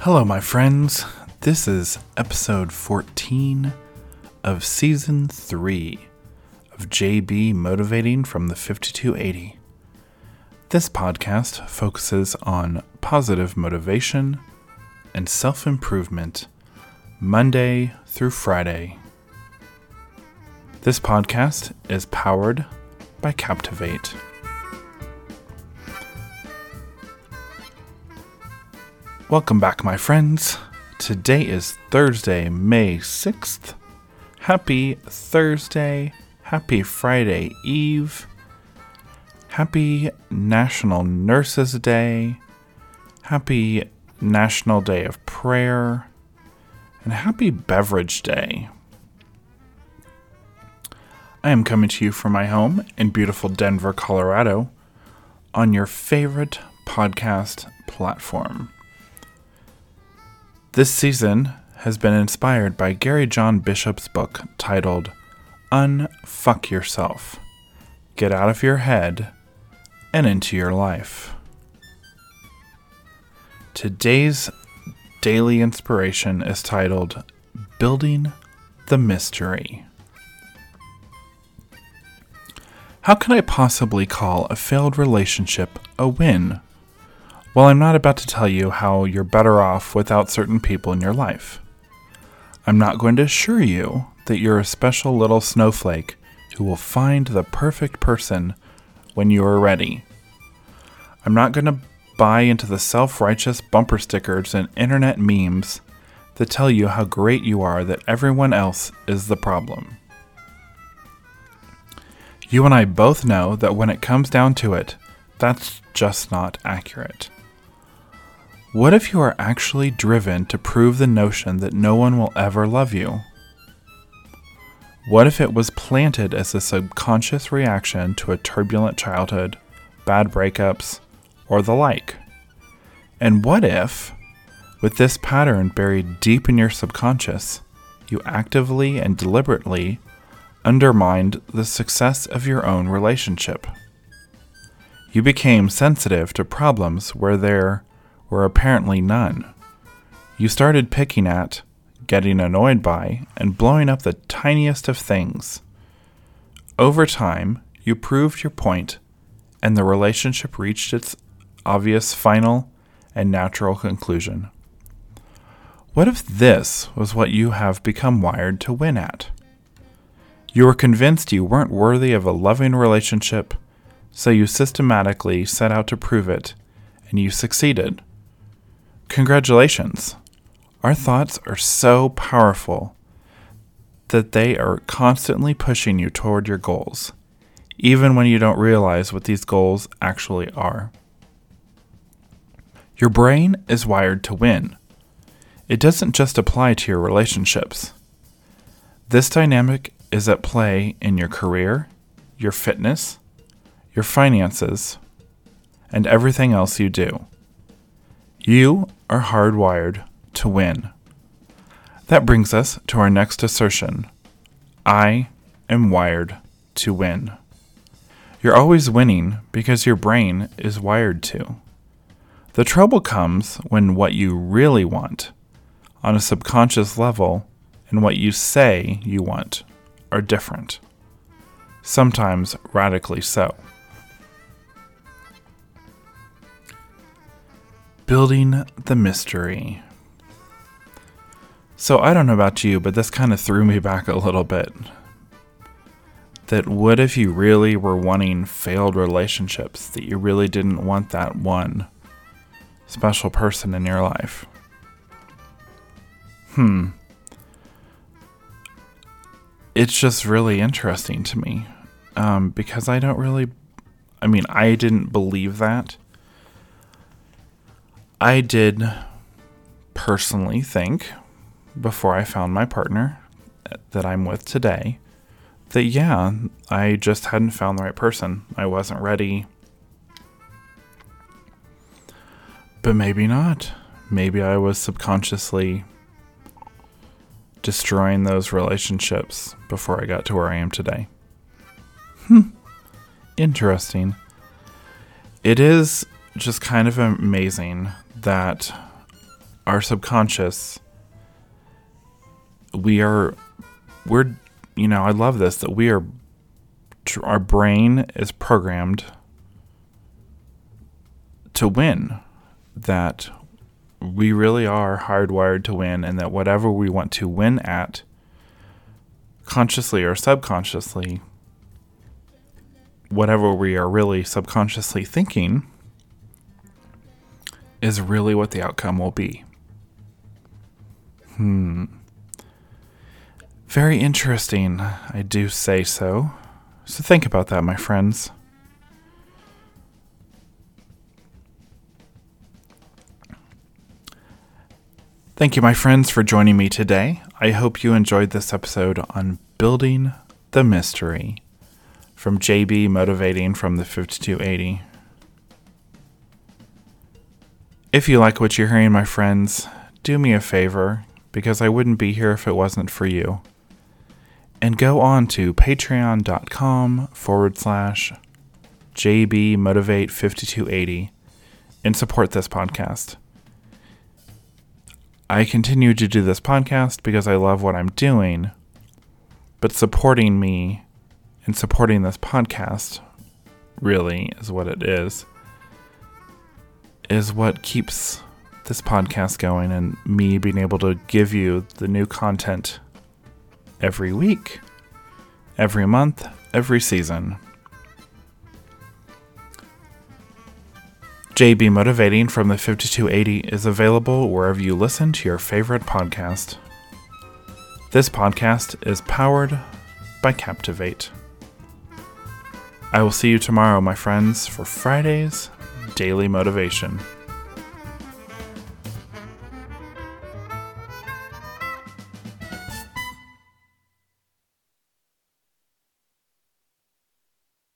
Hello, my friends. This is episode 14 of season 3 of JB Motivating from the 5280. This podcast focuses on positive motivation and self improvement Monday through Friday. This podcast is powered by Captivate. Welcome back, my friends. Today is Thursday, May 6th. Happy Thursday. Happy Friday Eve. Happy National Nurses Day. Happy National Day of Prayer. And happy Beverage Day. I am coming to you from my home in beautiful Denver, Colorado, on your favorite podcast platform. This season has been inspired by Gary John Bishop's book titled Unfuck Yourself Get Out of Your Head and Into Your Life. Today's daily inspiration is titled Building the Mystery. How can I possibly call a failed relationship a win? Well, I'm not about to tell you how you're better off without certain people in your life. I'm not going to assure you that you're a special little snowflake who will find the perfect person when you are ready. I'm not going to buy into the self righteous bumper stickers and internet memes that tell you how great you are that everyone else is the problem. You and I both know that when it comes down to it, that's just not accurate. What if you are actually driven to prove the notion that no one will ever love you? What if it was planted as a subconscious reaction to a turbulent childhood, bad breakups, or the like? And what if, with this pattern buried deep in your subconscious, you actively and deliberately undermined the success of your own relationship? You became sensitive to problems where there were apparently none. You started picking at, getting annoyed by, and blowing up the tiniest of things. Over time, you proved your point, and the relationship reached its obvious final and natural conclusion. What if this was what you have become wired to win at? You were convinced you weren't worthy of a loving relationship, so you systematically set out to prove it, and you succeeded. Congratulations! Our thoughts are so powerful that they are constantly pushing you toward your goals, even when you don't realize what these goals actually are. Your brain is wired to win. It doesn't just apply to your relationships. This dynamic is at play in your career, your fitness, your finances, and everything else you do. You are hardwired to win. That brings us to our next assertion I am wired to win. You're always winning because your brain is wired to. The trouble comes when what you really want, on a subconscious level, and what you say you want are different, sometimes radically so. Building the mystery. So I don't know about you, but this kind of threw me back a little bit. That what if you really were wanting failed relationships, that you really didn't want that one special person in your life? Hmm. It's just really interesting to me um, because I don't really, I mean, I didn't believe that I did personally think before I found my partner that I'm with today that yeah, I just hadn't found the right person. I wasn't ready. But maybe not. Maybe I was subconsciously destroying those relationships before I got to where I am today. Hmm. Interesting. It is just kind of amazing that our subconscious, we are, we're, you know, I love this that we are, our brain is programmed to win, that we really are hardwired to win, and that whatever we want to win at, consciously or subconsciously, whatever we are really subconsciously thinking is really what the outcome will be. Hmm. Very interesting, I do say so. So think about that, my friends. Thank you, my friends, for joining me today. I hope you enjoyed this episode on building the mystery from JB Motivating from the 5280. If you like what you're hearing, my friends, do me a favor because I wouldn't be here if it wasn't for you. And go on to patreon.com forward slash jbmotivate5280 and support this podcast. I continue to do this podcast because I love what I'm doing, but supporting me and supporting this podcast really is what it is is what keeps this podcast going and me being able to give you the new content every week, every month, every season. JB Motivating from the 5280 is available wherever you listen to your favorite podcast. This podcast is powered by Captivate. I will see you tomorrow, my friends, for Friday's Daily Motivation.